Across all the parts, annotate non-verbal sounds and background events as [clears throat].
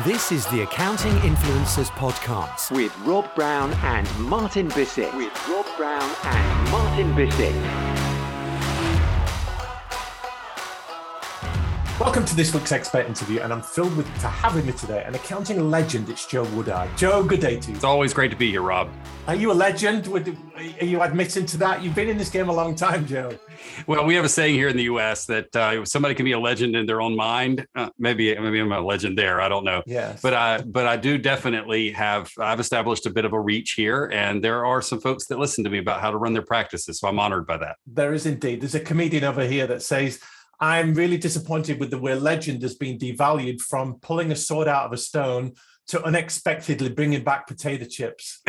This is the Accounting Influencers Podcast with Rob Brown and Martin Bissett. With Rob Brown and Martin Bissett. Welcome to this week's expert interview, and I'm filled with to have with me today an accounting legend. It's Joe Woodard. Joe, good day to you. It's always great to be here, Rob. Are you a legend? Would- Are you admitting to that? You've been in this game a long time, Joe. Well, we have a saying here in the U.S. that uh, somebody can be a legend in their own mind. Uh, maybe, maybe I'm a legend there. I don't know. Yes. But I, but I do definitely have. I've established a bit of a reach here, and there are some folks that listen to me about how to run their practices. So I'm honored by that. There is indeed. There's a comedian over here that says, I'm really disappointed with the way legend has been devalued from pulling a sword out of a stone to unexpectedly bringing back potato chips. [laughs]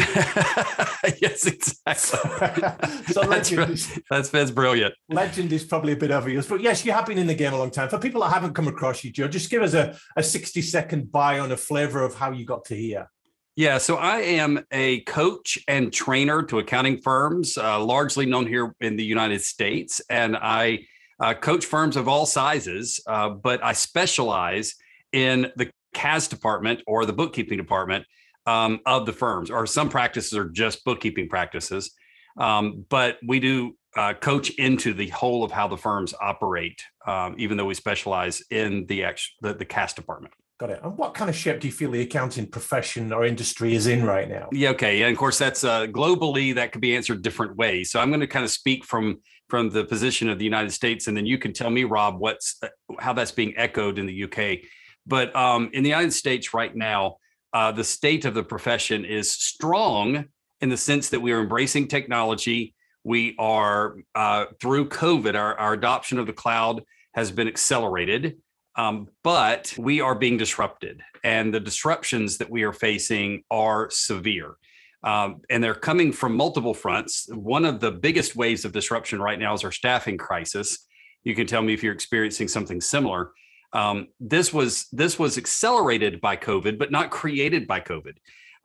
yes, exactly. [laughs] so That's, legend right. is, that's that's brilliant. legend is probably a bit overused. But yes, you have been in the game a long time. For people that haven't come across you, Joe, just give us a, a 60 second bio on a flavor of how you got to here. Yeah, so I am a coach and trainer to accounting firms, uh, largely known here in the United States, and I uh, coach firms of all sizes. Uh, but I specialize in the CAS department or the bookkeeping department um, of the firms, or some practices are just bookkeeping practices. Um, but we do uh, coach into the whole of how the firms operate, um, even though we specialize in the, act- the the CAS department. Got it. And what kind of shape do you feel the accounting profession or industry is in right now? Yeah, okay. And of course, that's uh, globally that could be answered different ways. So I'm going to kind of speak from from the position of the United States, and then you can tell me, Rob, what's uh, how that's being echoed in the UK. But um, in the United States right now, uh, the state of the profession is strong in the sense that we are embracing technology. We are uh, through COVID, our, our adoption of the cloud has been accelerated. Um, but we are being disrupted, and the disruptions that we are facing are severe. Um, and they're coming from multiple fronts. One of the biggest waves of disruption right now is our staffing crisis. You can tell me if you're experiencing something similar. Um, this was this was accelerated by COVID, but not created by COVID.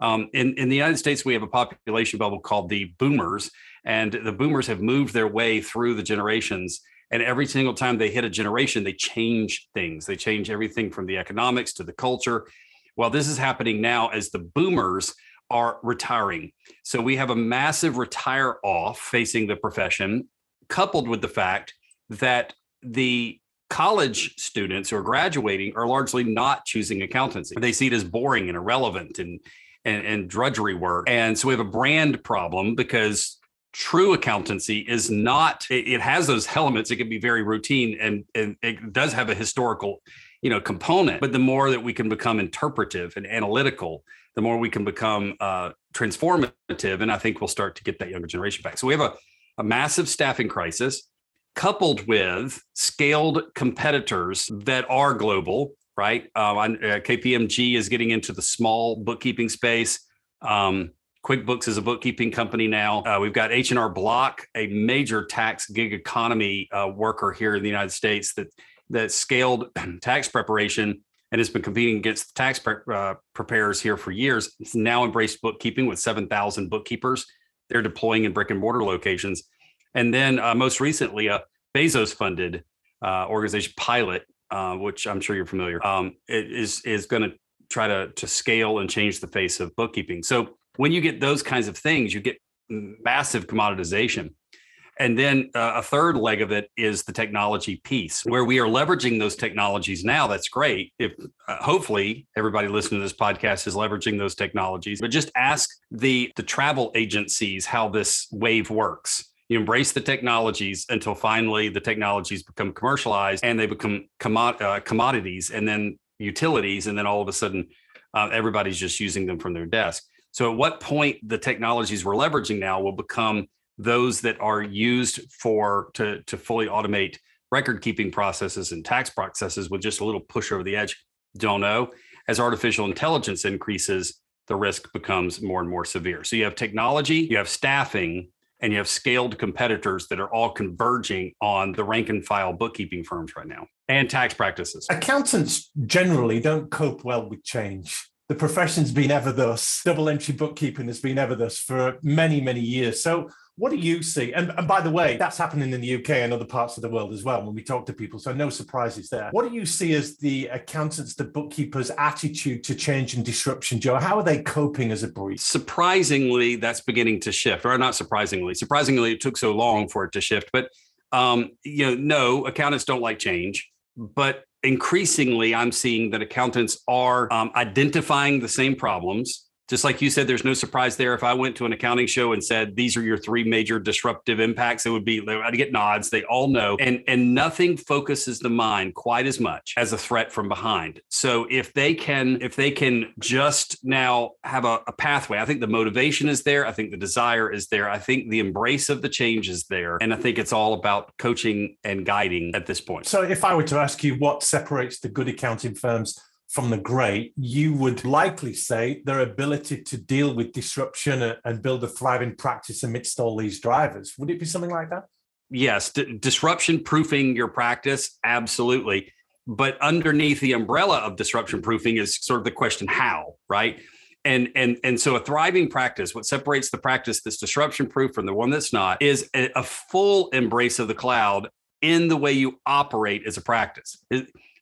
Um, in, in the United States, we have a population bubble called the boomers, and the boomers have moved their way through the generations. And every single time they hit a generation, they change things. They change everything from the economics to the culture. Well, this is happening now as the boomers are retiring. So we have a massive retire off facing the profession, coupled with the fact that the college students who are graduating are largely not choosing accountancy. They see it as boring and irrelevant and and, and drudgery work. And so we have a brand problem because true accountancy is not it, it has those elements it can be very routine and, and it does have a historical you know component but the more that we can become interpretive and analytical the more we can become uh, transformative and i think we'll start to get that younger generation back. So we have a, a massive staffing crisis coupled with scaled competitors that are global right? Um, uh, kpmg is getting into the small bookkeeping space. Um, QuickBooks is a bookkeeping company now. Uh, we've got H&R Block, a major tax gig economy uh, worker here in the United States that that scaled [clears throat] tax preparation and has been competing against tax pre- uh, preparers here for years. It's now embraced bookkeeping with 7,000 bookkeepers. They're deploying in brick and mortar locations. And then uh, most recently, a Bezos funded uh, organization, Pilot, uh, which I'm sure you're familiar, um, is is going to try to to scale and change the face of bookkeeping. So when you get those kinds of things, you get massive commoditization. And then uh, a third leg of it is the technology piece, where we are leveraging those technologies now. That's great. If uh, hopefully everybody listening to this podcast is leveraging those technologies, but just ask the the travel agencies how this wave works. You embrace the technologies until finally the technologies become commercialized and they become commo- uh, commodities, and then utilities, and then all of a sudden uh, everybody's just using them from their desk. So, at what point the technologies we're leveraging now will become those that are used for to to fully automate record keeping processes and tax processes with just a little push over the edge? Don't know. As artificial intelligence increases, the risk becomes more and more severe. So you have technology, you have staffing, and you have scaled competitors that are all converging on the rank and file bookkeeping firms right now and tax practices. Accountants generally don't cope well with change. The profession's been ever thus. Double entry bookkeeping has been ever thus for many, many years. So, What do you see? And, and by the way, that's happening in the UK and other parts of the world as well when we talk to people. So no surprises there. What do you see as the accountants, the bookkeepers' attitude to change and disruption, Joe? How are they coping as a breed? Surprisingly, that's beginning to shift, or not surprisingly. Surprisingly, it took so long for it to shift. But um, you know, no, accountants don't like change, but increasingly, I'm seeing that accountants are um, identifying the same problems just like you said, there's no surprise there. If I went to an accounting show and said these are your three major disruptive impacts, it would be I'd get nods. They all know, and and nothing focuses the mind quite as much as a threat from behind. So if they can, if they can just now have a, a pathway, I think the motivation is there. I think the desire is there. I think the embrace of the change is there, and I think it's all about coaching and guiding at this point. So if I were to ask you what separates the good accounting firms from the great, you would likely say their ability to deal with disruption and build a thriving practice amidst all these drivers. Would it be something like that? Yes, D- disruption proofing your practice, absolutely. But underneath the umbrella of disruption proofing is sort of the question how, right? And and and so a thriving practice, what separates the practice that's disruption proof from the one that's not, is a, a full embrace of the cloud in the way you operate as a practice.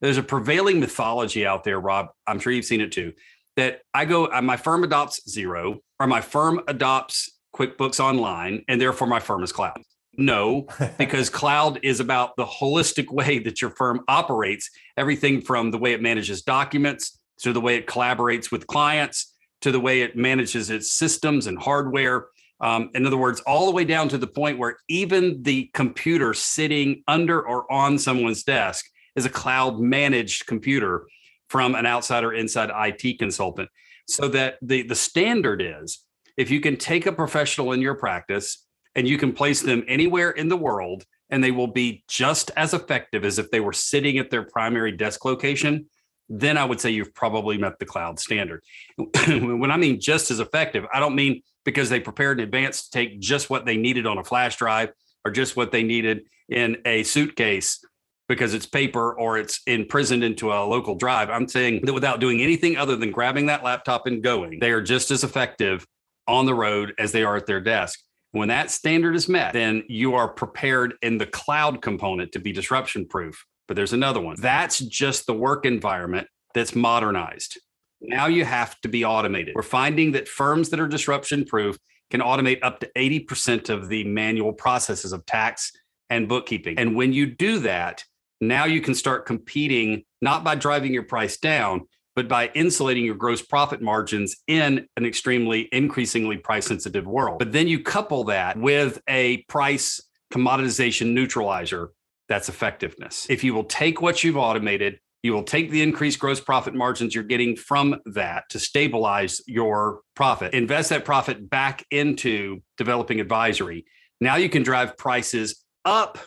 There's a prevailing mythology out there, Rob. I'm sure you've seen it too. That I go, uh, my firm adopts Xero, or my firm adopts QuickBooks Online, and therefore my firm is cloud. No, [laughs] because cloud is about the holistic way that your firm operates. Everything from the way it manages documents to the way it collaborates with clients to the way it manages its systems and hardware. Um, in other words, all the way down to the point where even the computer sitting under or on someone's desk is a cloud managed computer from an outsider inside IT consultant. So that the, the standard is if you can take a professional in your practice and you can place them anywhere in the world and they will be just as effective as if they were sitting at their primary desk location, then I would say you've probably met the cloud standard. [clears throat] when I mean just as effective, I don't mean because they prepared in advance to take just what they needed on a flash drive or just what they needed in a suitcase because it's paper or it's imprisoned into a local drive. I'm saying that without doing anything other than grabbing that laptop and going, they are just as effective on the road as they are at their desk. When that standard is met, then you are prepared in the cloud component to be disruption proof. But there's another one. That's just the work environment that's modernized. Now you have to be automated. We're finding that firms that are disruption proof can automate up to 80% of the manual processes of tax and bookkeeping. And when you do that, now you can start competing not by driving your price down, but by insulating your gross profit margins in an extremely increasingly price sensitive world. But then you couple that with a price commoditization neutralizer that's effectiveness. If you will take what you've automated, you will take the increased gross profit margins you're getting from that to stabilize your profit, invest that profit back into developing advisory. Now you can drive prices up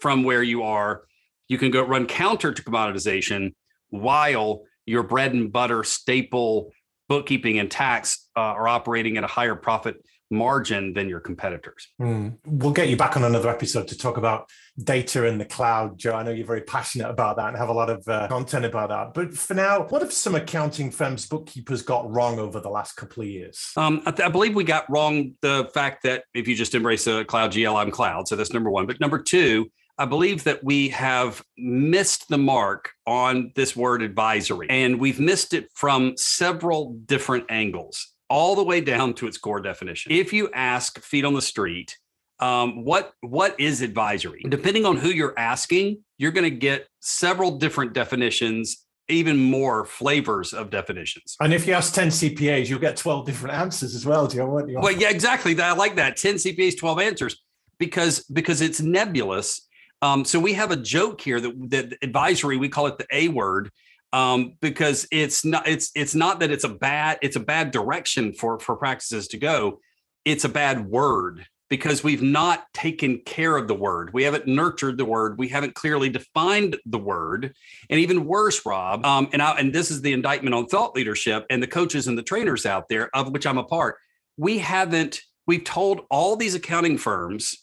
from where you are you can go run counter to commoditization while your bread and butter staple bookkeeping and tax uh, are operating at a higher profit margin than your competitors. Mm. We'll get you back on another episode to talk about data in the cloud, Joe. I know you're very passionate about that and have a lot of uh, content about that. But for now, what have some accounting firms, bookkeepers got wrong over the last couple of years? Um, I, th- I, believe we got wrong the fact that if you just embrace a cloud GLM cloud, so that's number one. But number two, I believe that we have missed the mark on this word advisory, and we've missed it from several different angles, all the way down to its core definition. If you ask feet on the street, um, what what is advisory? Depending on who you're asking, you're going to get several different definitions even more flavors of definitions. And if you ask 10 CPAs, you'll get 12 different answers as well. Do you want? Well, yeah, exactly. I like that. 10 CPAs, 12 answers because because it's nebulous um, so we have a joke here that, that advisory we call it the A word um, because it's not it's it's not that it's a bad it's a bad direction for for practices to go. It's a bad word because we've not taken care of the word. We haven't nurtured the word. We haven't clearly defined the word. And even worse, Rob, um, and I, and this is the indictment on thought leadership and the coaches and the trainers out there, of which I'm a part. We haven't. We've told all these accounting firms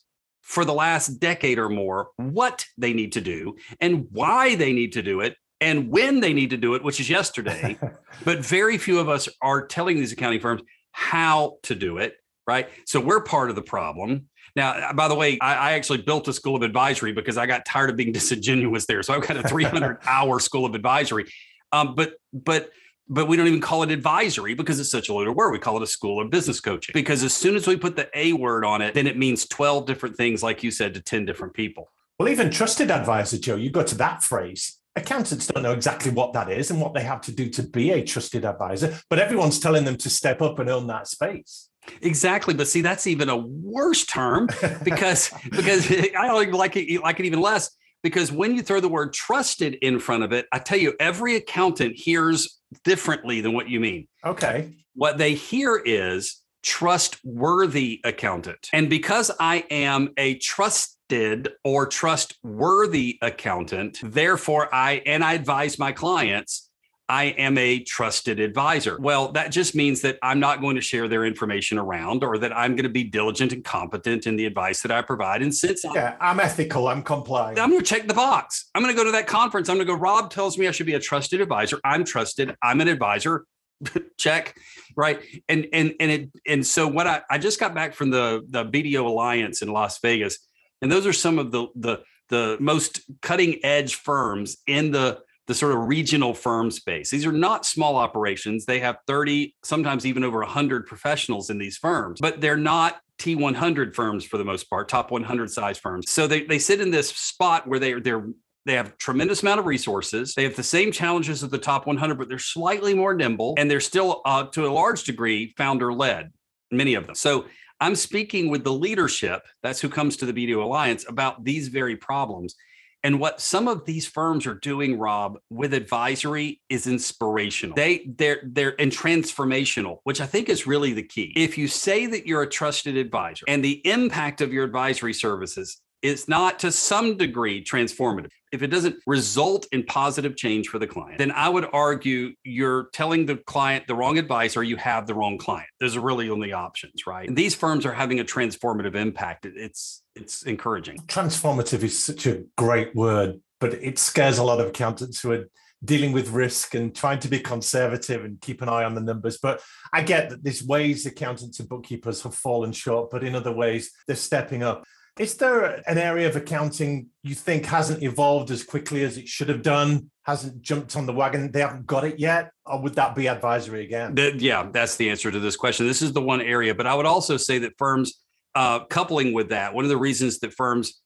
for the last decade or more what they need to do and why they need to do it and when they need to do it, which is yesterday. [laughs] but very few of us are telling these accounting firms how to do it, right? So we're part of the problem. Now, by the way, I, I, actually built a school of advisory because I got tired of being [laughs] disingenuous there. So I've got a 300 [laughs] hour school of advisory. Um, but but but we don't even call it advisory because it's such a loaded word. We call it a school of business coaching because as soon as we put the A word on it, then it means 12 different things, like you said, to 10 different people. Well, even trusted advisor, Joe, you go to that phrase. Accountants don't know exactly what that is and what they have to do to be a trusted advisor, but everyone's telling them to step up and own that space. Exactly, but see, that's even a worse term [laughs] because because I don't like it like it even less because when you throw the word trusted in front of it, I tell you, every accountant hears differently than what you mean. Okay. What they hear is trustworthy accountant. And because I am a trusted or trustworthy accountant, therefore I and I advise my clients I am a trusted advisor. Well, that just means that I'm not going to share their information around or that I'm going to be diligent and competent in the advice that I provide. And since yeah, I'm, I'm ethical, I'm compliant. I'm going to check the box. I'm going to go to that conference. I'm going to go, Rob tells me I should be a trusted advisor. I'm trusted. I'm an advisor. [laughs] check right and and and it and so what I, I just got back from the the BDO Alliance in Las Vegas and those are some of the the the most cutting edge firms in the the sort of regional firm space. These are not small operations. They have 30, sometimes even over 100 professionals in these firms, but they're not T100 firms for the most part, top 100 size firms. So they, they sit in this spot where they, they're they have tremendous amount of resources. They have the same challenges of the top 100, but they're slightly more nimble, and they're still, uh, to a large degree, founder led. Many of them. So I'm speaking with the leadership. That's who comes to the BDO Alliance about these very problems. And what some of these firms are doing, Rob, with advisory is inspirational. They they're they're and transformational, which I think is really the key. If you say that you're a trusted advisor and the impact of your advisory services is not to some degree transformative. If it doesn't result in positive change for the client, then I would argue you're telling the client the wrong advice or you have the wrong client. Those are really only options, right? And these firms are having a transformative impact. It's it's encouraging. Transformative is such a great word, but it scares a lot of accountants who are dealing with risk and trying to be conservative and keep an eye on the numbers. But I get that there's ways accountants and bookkeepers have fallen short, but in other ways they're stepping up. Is there an area of accounting you think hasn't evolved as quickly as it should have done? Hasn't jumped on the wagon? They haven't got it yet? Or would that be advisory again? yeah, that's the answer to this question. This is the one area. But I would also say that firms, uh, coupling with that, one of the reasons that firms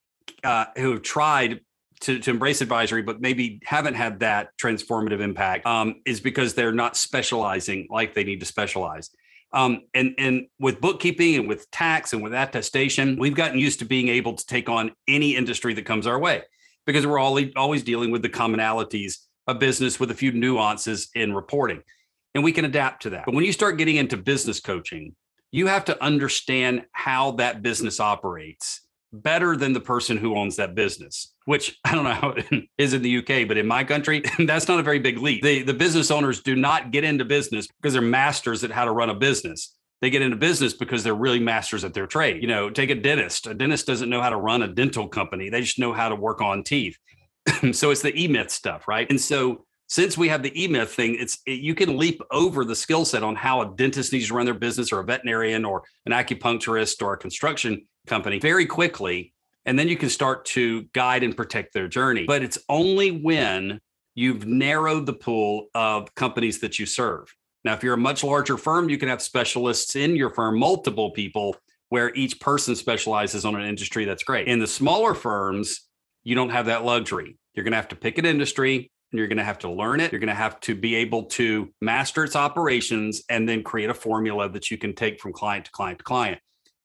uh, who have tried to, to embrace advisory, but maybe haven't had that transformative impact, um, is because they're not specializing like they need to specialize. Um, and and with bookkeeping and with tax and with attestation, we've gotten used to being able to take on any industry that comes our way because we're all, always dealing with the commonalities of business with a few nuances in reporting, and we can adapt to that. But when you start getting into business coaching, you have to understand how that business operates better than the person who owns that business, which [laughs] I don't know how it [laughs] is in the UK, but in my country, [laughs] that's not a very big leap. The, the business owners do not get into business because they're masters at how to run a business. They get into business because they're really masters at their trade. You know, take a dentist. A dentist doesn't know how to run a dental company. They just know how to work on teeth. [clears throat] so it's the e-myth stuff, right? And so since we have the e-myth thing, it's it, you can leap over the skill set on how a dentist needs to run their business or a veterinarian or an acupuncturist or a construction company very quickly. And then you can start to guide and protect their journey. But it's only when you've narrowed the pool of companies that you serve. Now, if you're a much larger firm, you can have specialists in your firm, multiple people, where each person specializes on an industry. That's great. In the smaller firms, you don't have that luxury. You're going to have to pick an industry you're going to have to learn it. You're going to have to be able to master its operations and then create a formula that you can take from client to client to client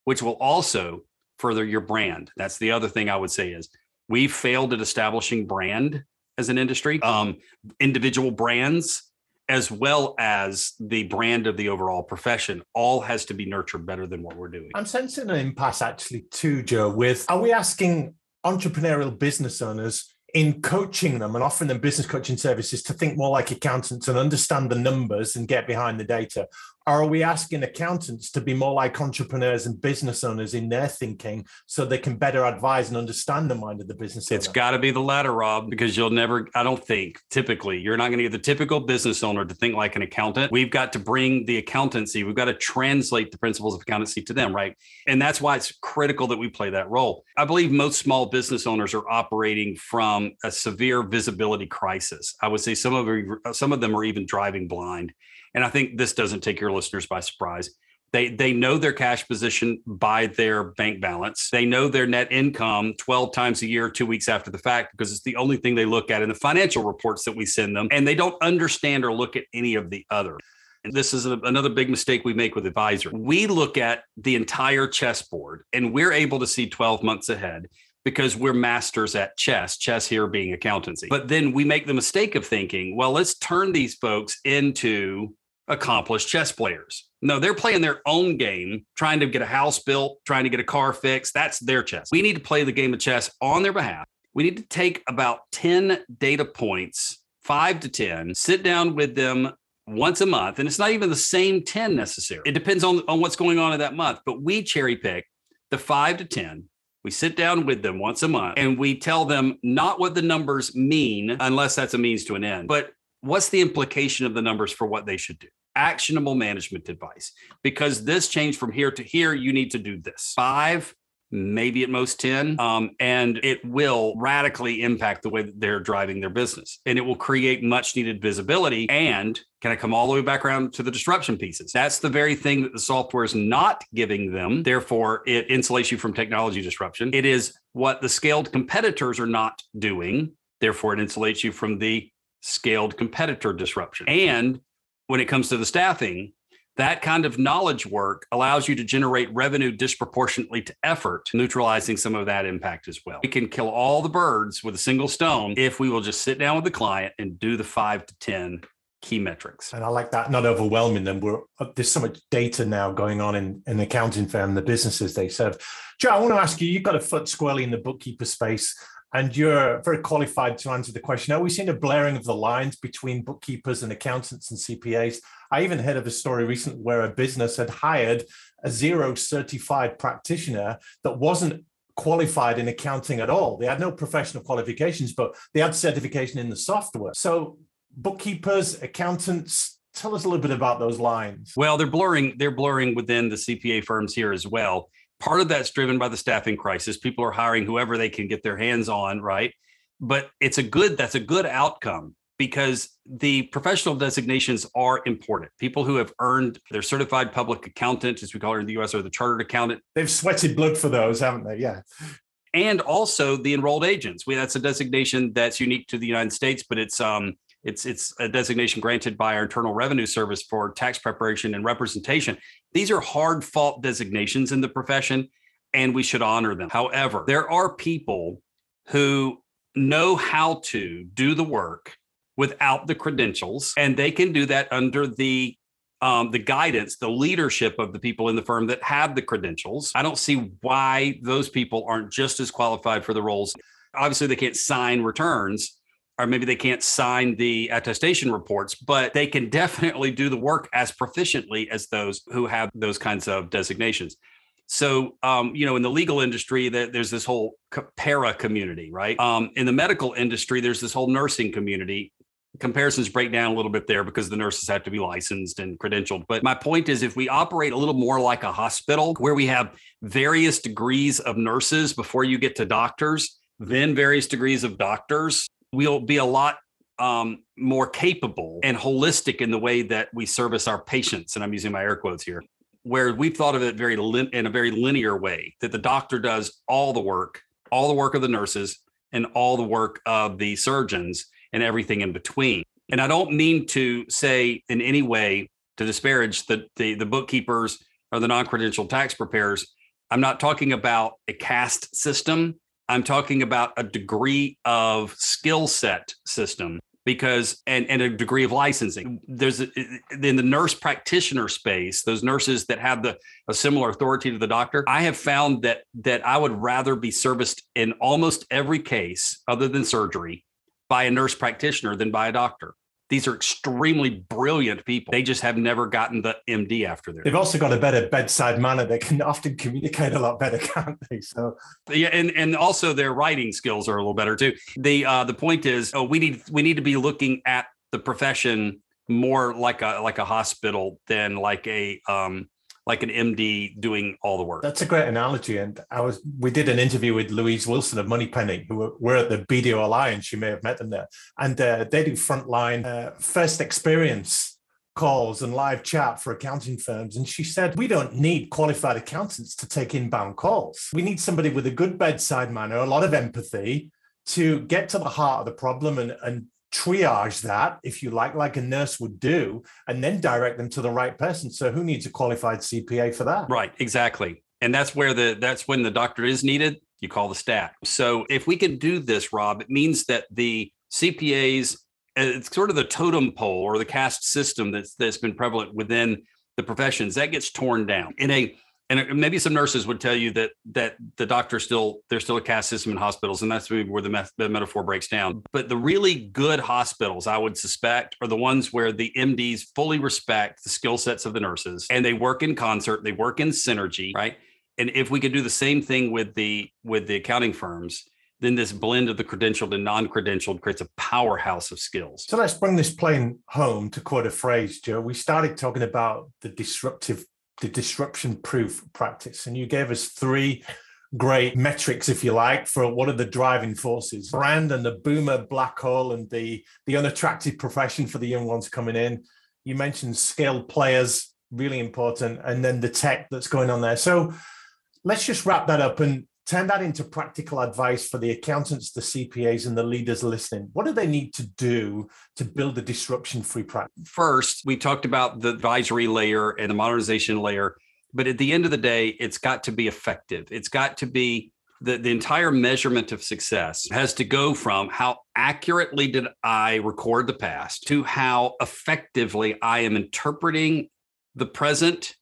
which will also further your brand. That's the other thing I would say is we failed at establishing brand as an industry, um, individual brands, as well as the brand of the overall profession, all has to be nurtured better than what we're doing. I'm sensing an impasse actually too, Joe. With are we asking entrepreneurial business owners in coaching them and offering them business coaching services to think more like accountants and understand the numbers and get behind the data? Or are we asking accountants to be more like entrepreneurs and business owners in their thinking so they can better advise and understand the mind of the business owner? It's got to be the latter, Rob, because you'll never, I don't think typically, you're not going to get the typical business owner to think like an accountant. We've got to bring the accountancy, we've got to translate the principles of accountancy to them, right? And that's why it's critical that we play that role. I believe most small business owners are operating from a severe visibility crisis. I would say some of some of them are even driving blind. And I think this doesn't take your listeners by surprise. They, they know their cash position by their bank balance. They know their net income 12 times a year, two weeks after the fact, because it's the only thing they look at in the financial reports that we send them. And they don't understand or look at any of the other. And this is a, another big mistake we make with advisor. We look at the entire chessboard and we're able to see 12 months ahead because we're masters at chess, chess here being accountancy. But then we make the mistake of thinking, well, let's turn these folks into accomplished chess players. No, they're playing their own game, trying to get a house built, trying to get a car fixed. That's their chess. We need to play the game of chess on their behalf. We need to take about 10 data points, five to 10, sit down with them once a month. And it's not even the same 10 necessarily. It depends on, on what's going on in that month. But we cherry pick the five to 10. We sit down with them once a month and we tell them not what the numbers mean, unless that's a means to an end, but what's the implication of the numbers for what they should do? Actionable management advice. Because this change from here to here, you need to do this. Five, maybe at most 10. Um, and it will radically impact the way that they're driving their business. And it will create much needed visibility. And can I come all the way back around to the disruption pieces? That's the very thing that the software is not giving them. Therefore, it insulates you from technology disruption. It is what the scaled competitors are not doing. Therefore, it insulates you from the scaled competitor disruption. And when it comes to the staffing, that kind of knowledge work allows you to generate revenue disproportionately to effort, neutralizing some of that impact as well. We can kill all the birds with a single stone if we will just sit down with the client and do the five to 10 key metrics. And I like that, not overwhelming them. We're, uh, there's so much data now going on in, accounting firm, the businesses they serve. Joe, I want to ask you, you've got a foot squarely in the bookkeeper space and you're very qualified to answer the question. Are we seeing a blurring of the lines between bookkeepers and accountants and CPAs? I even heard of a story recently where a business had hired a Xero certified practitioner that wasn't qualified in accounting at all. They had no professional qualifications, but they had certification in the software. So, bookkeepers, accountants, tell us a little bit about those lines. Well, they're blurring. They're blurring within the CPA firms here as well. Part of that's driven by the staffing crisis. People are hiring whoever they can get their hands on, right? But it's a good. That's a good outcome because the professional designations are important. People who have earned their certified public accountant, as we call it in the US, or the chartered accountant. They've sweated blood for those, haven't they? Yeah. And also the enrolled agents. We, that's a designation that's unique to the United States, but it's um it's it's a designation granted by our Internal Revenue Service for tax preparation and representation. These are hard fought designations in the profession, and we should honor them. However, there are people who know how to do the work without the credentials, and they can do that under the um, the guidance, the leadership of the people in the firm that have the credentials. I don't see why those people aren't just as qualified for the roles. Obviously, they can't sign returns, or maybe they can't sign the attestation reports, but they can definitely do the work as proficiently as those who have those kinds of designations. So, um, you know, in the legal industry, there's this whole para community, right? Um, in the medical industry, there's this whole nursing community comparisons break down a little bit there because the nurses have to be licensed and credentialed. But my point is, if we operate a little more like a hospital where we have various degrees of nurses before you get to doctors, then various degrees of doctors, we'll be a lot um, more capable and holistic in the way that we service our patients. And I'm using my air quotes here, where we've thought of it very lin- in a very linear way that the doctor does all the work, all the work of the nurses, and all the work of the surgeons and everything in between. And I don't mean to say in any way to disparage the, the, the bookkeepers or the non-credential tax preparers. I'm not talking about a caste system. I'm talking about a degree of skill set system because and, and a degree of licensing there's in the nurse practitioner space those nurses that have the a similar authority to the doctor i have found that that i would rather be serviced in almost every case other than surgery by a nurse practitioner than by a doctor. These are extremely brilliant people. They just have never gotten the MD after their. They've also got a better bedside manner. They can often communicate a lot better, [laughs] can't they? So yeah, and and also their writing skills are a little better too. The uh, the point is, oh, we need we need to be looking at the profession more like a like a hospital than like a um like an MD doing all the work. That's a great analogy. And I was we did an interview with Louise Wilson of Moneypenny, who were, were at the BDO Alliance. You may have met them there, and uh, they do frontline uh, first experience calls and live chat for accounting firms. And she said, We don't need qualified accountants to take inbound calls. We need somebody with a good bedside manner, a lot of empathy to get to the heart of the problem and, and triage that, if you like, like a nurse would do, and then direct them to the right person. So who needs a qualified CPA for that? Right, exactly. And that's where the that's when the doctor is needed. You call the staff. So if we can do this, Rob, it means that the CPAs, uh, it's sort of the totem pole or the caste system that's that's been prevalent within the professions that gets torn down in a and maybe some nurses would tell you that that the doctor still there's still a caste system in hospitals and that's where the, the metaphor breaks down but the really good hospitals i would suspect are the ones where the mds fully respect the skill sets of the nurses and they work in concert they work in synergy right and if we could do the same thing with the with the accounting firms then this blend of the credentialed and non-credentialed creates a powerhouse of skills. So let's bring this plane home to quote a phrase, Joe. We started talking about the disruptive the disruption proof practice. And you gave us three great metrics, if you like, for what are the driving forces brand and the boomer black hole and the, the unattractive profession for the young ones coming in. You mentioned skilled players, really important, and then the tech that's going on there. So let's just wrap that up and turn that into practical advice for the accountants, the CPAs, and the leaders listening. What do they need to do to build a disruption free practice? First, we talked about the advisory layer and the modernization layer, but at the end of the day, it's got to be effective. It's got to be the, the entire measurement of success has to go from how accurately did I record the past to how effectively I am interpreting the present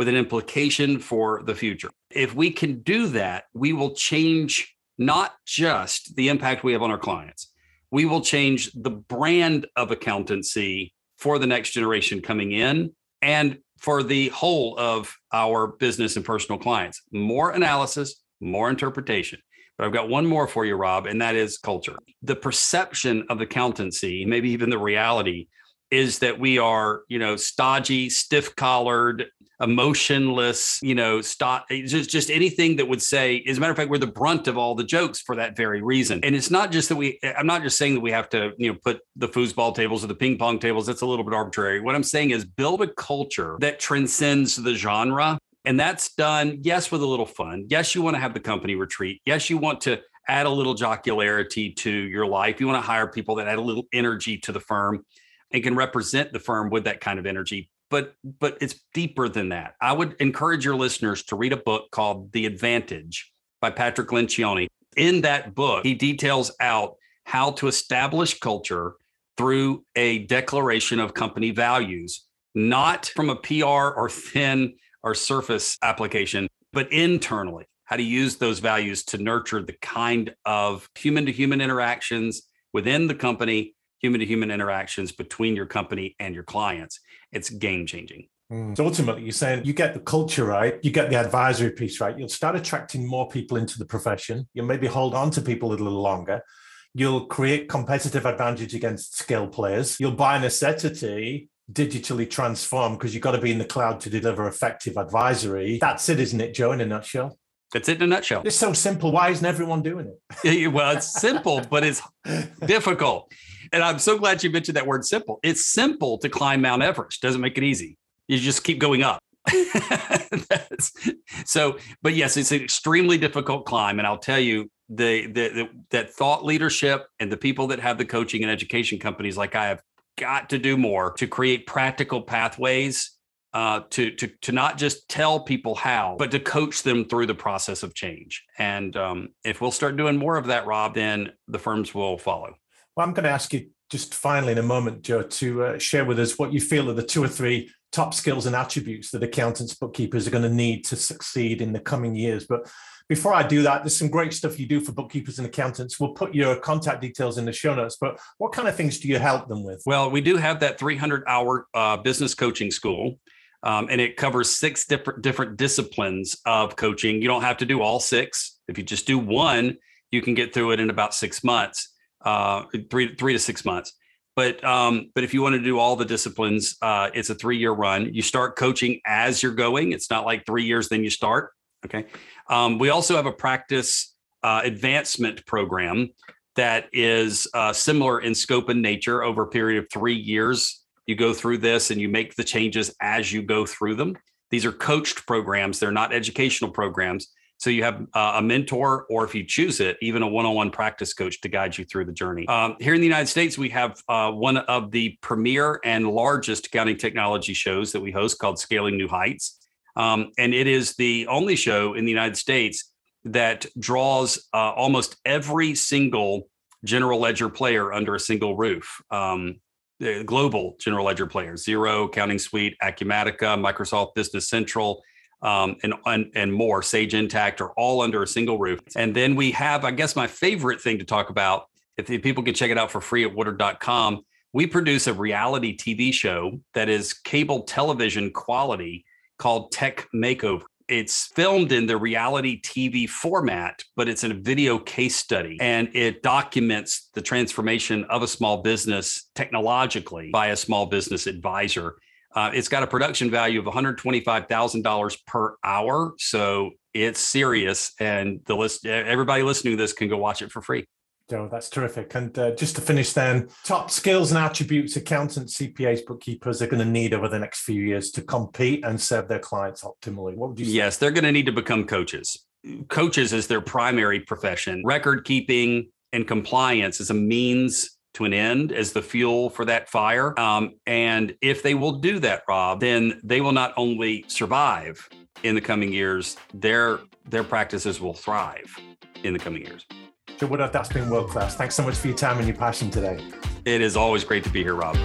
with an implication for the future. If we can do that, we will change not just the impact we have on our clients, we will change the brand of accountancy for the next generation coming in and for the whole of our business and personal clients. More analysis, more interpretation. But I've got one more for you, Rob, and that is culture. The perception of accountancy, maybe even the reality, is that we are, you know, stodgy, stiff-collared, emotionless, you know, stop just just anything that would say, as a matter of fact, we're the brunt of all the jokes for that very reason. And it's not just that we I'm not just saying that we have to, you know, put the foosball tables or the ping pong tables. That's a little bit arbitrary. What I'm saying is build a culture that transcends the genre. And that's done, yes, with a little fun. Yes, you want to have the company retreat. Yes, you want to add a little jocularity to your life. You want to hire people that add a little energy to the firm and can represent the firm with that kind of energy but but it's deeper than that. I would encourage your listeners to read a book called The Advantage by Patrick Lencioni. In that book, he details out how to establish culture through a declaration of company values, not from a PR or thin or surface application, but internally, how to use those values to nurture the kind of human to human interactions within the company, human to human interactions between your company and your clients it's game changing. Mm. So ultimately, you're saying you get the culture right, you get the advisory piece right, you'll start attracting more people into the profession. You'll maybe hold on to people a little longer. You'll create competitive advantage against scale players. You'll by necessity digitally transform because you've got to be in the cloud to deliver effective advisory. That's it, isn't it, Joe, in a nutshell? That's it in a nutshell. It's so simple. Why isn't everyone doing it? [laughs] well, it's simple, but it's difficult. And I'm so glad you mentioned that word simple. It's simple to climb Mount Everest, doesn't make it easy. You just keep going up. [laughs] so, but yes, it's an extremely difficult climb. And I'll tell you, the, the, the that thought leadership and the people that have the coaching and education companies like I have got to do more to create practical pathways uh, to to to not just tell people how, but to coach them through the process of change. And um, if we'll start doing more of that, Rob, then the firms will follow. Well, I'm going to ask you just finally in a moment, Joe, to uh, share with us what you feel are the two or three top skills and attributes that accountants, bookkeepers are going to need to succeed in the coming years. But before I do that, there's some great stuff you do for bookkeepers and accountants. We'll put your contact details in the show notes, but what kind of things do you help them with? Well, we do have that 300 hour uh, business coaching school. Um, and it covers six different different disciplines of coaching. You don't have to do all six. If you just do one, you can get through it in about six months, uh, three three to six months. But um, but if you want to do all the disciplines, uh, it's a three year run. You start coaching as you're going. It's not like three years then you start. Okay. Um, we also have a practice uh, advancement program that is uh, similar in scope and nature over a period of three years. You go through this and you make the changes as you go through them. These are coached programs, they're not educational programs. So you have uh, a mentor, or if you choose it, even a one-on-one practice coach to guide you through the journey. Um, here in the United States, we have uh, one of the premier and largest accounting technology shows that we host called Scaling New Heights. Um, and it is the only show in the United States that draws uh, almost every single general ledger player under a single roof. Um, global general ledger players, Xero, Accounting Suite, Acumatica, Microsoft Business Central, um, and, and, and more, Sage Intacct are all under a single roof. And then we have, I guess, my favorite thing to talk about. If people can check it out for free at woodard.com, we produce a reality TV show that is cable television quality called Tech Makeover. It's filmed in the reality TV format, but it's in a video case study and it documents the transformation of a small business technologically by a small business advisor. Uh, it's got a production value of $125,000 per hour. So it's serious. And the list, everybody listening to this can go watch it for free. Joe, that's terrific. And uh, just to finish, then, top skills and attributes accountants, CPAs, bookkeepers are going to need over the next few years to compete and serve their clients optimally. What would you say? Yes, they're going to need to become coaches. Coaches is their primary profession. Record keeping and compliance is a means to an end as the fuel for that fire. Um, and if they will do that, Rob, then they will not only survive in the coming years, their their practices will thrive in the coming years. Joe Woodard, that's been world class. Thanks so much for your time and your passion today. It is always great to be here, Rob.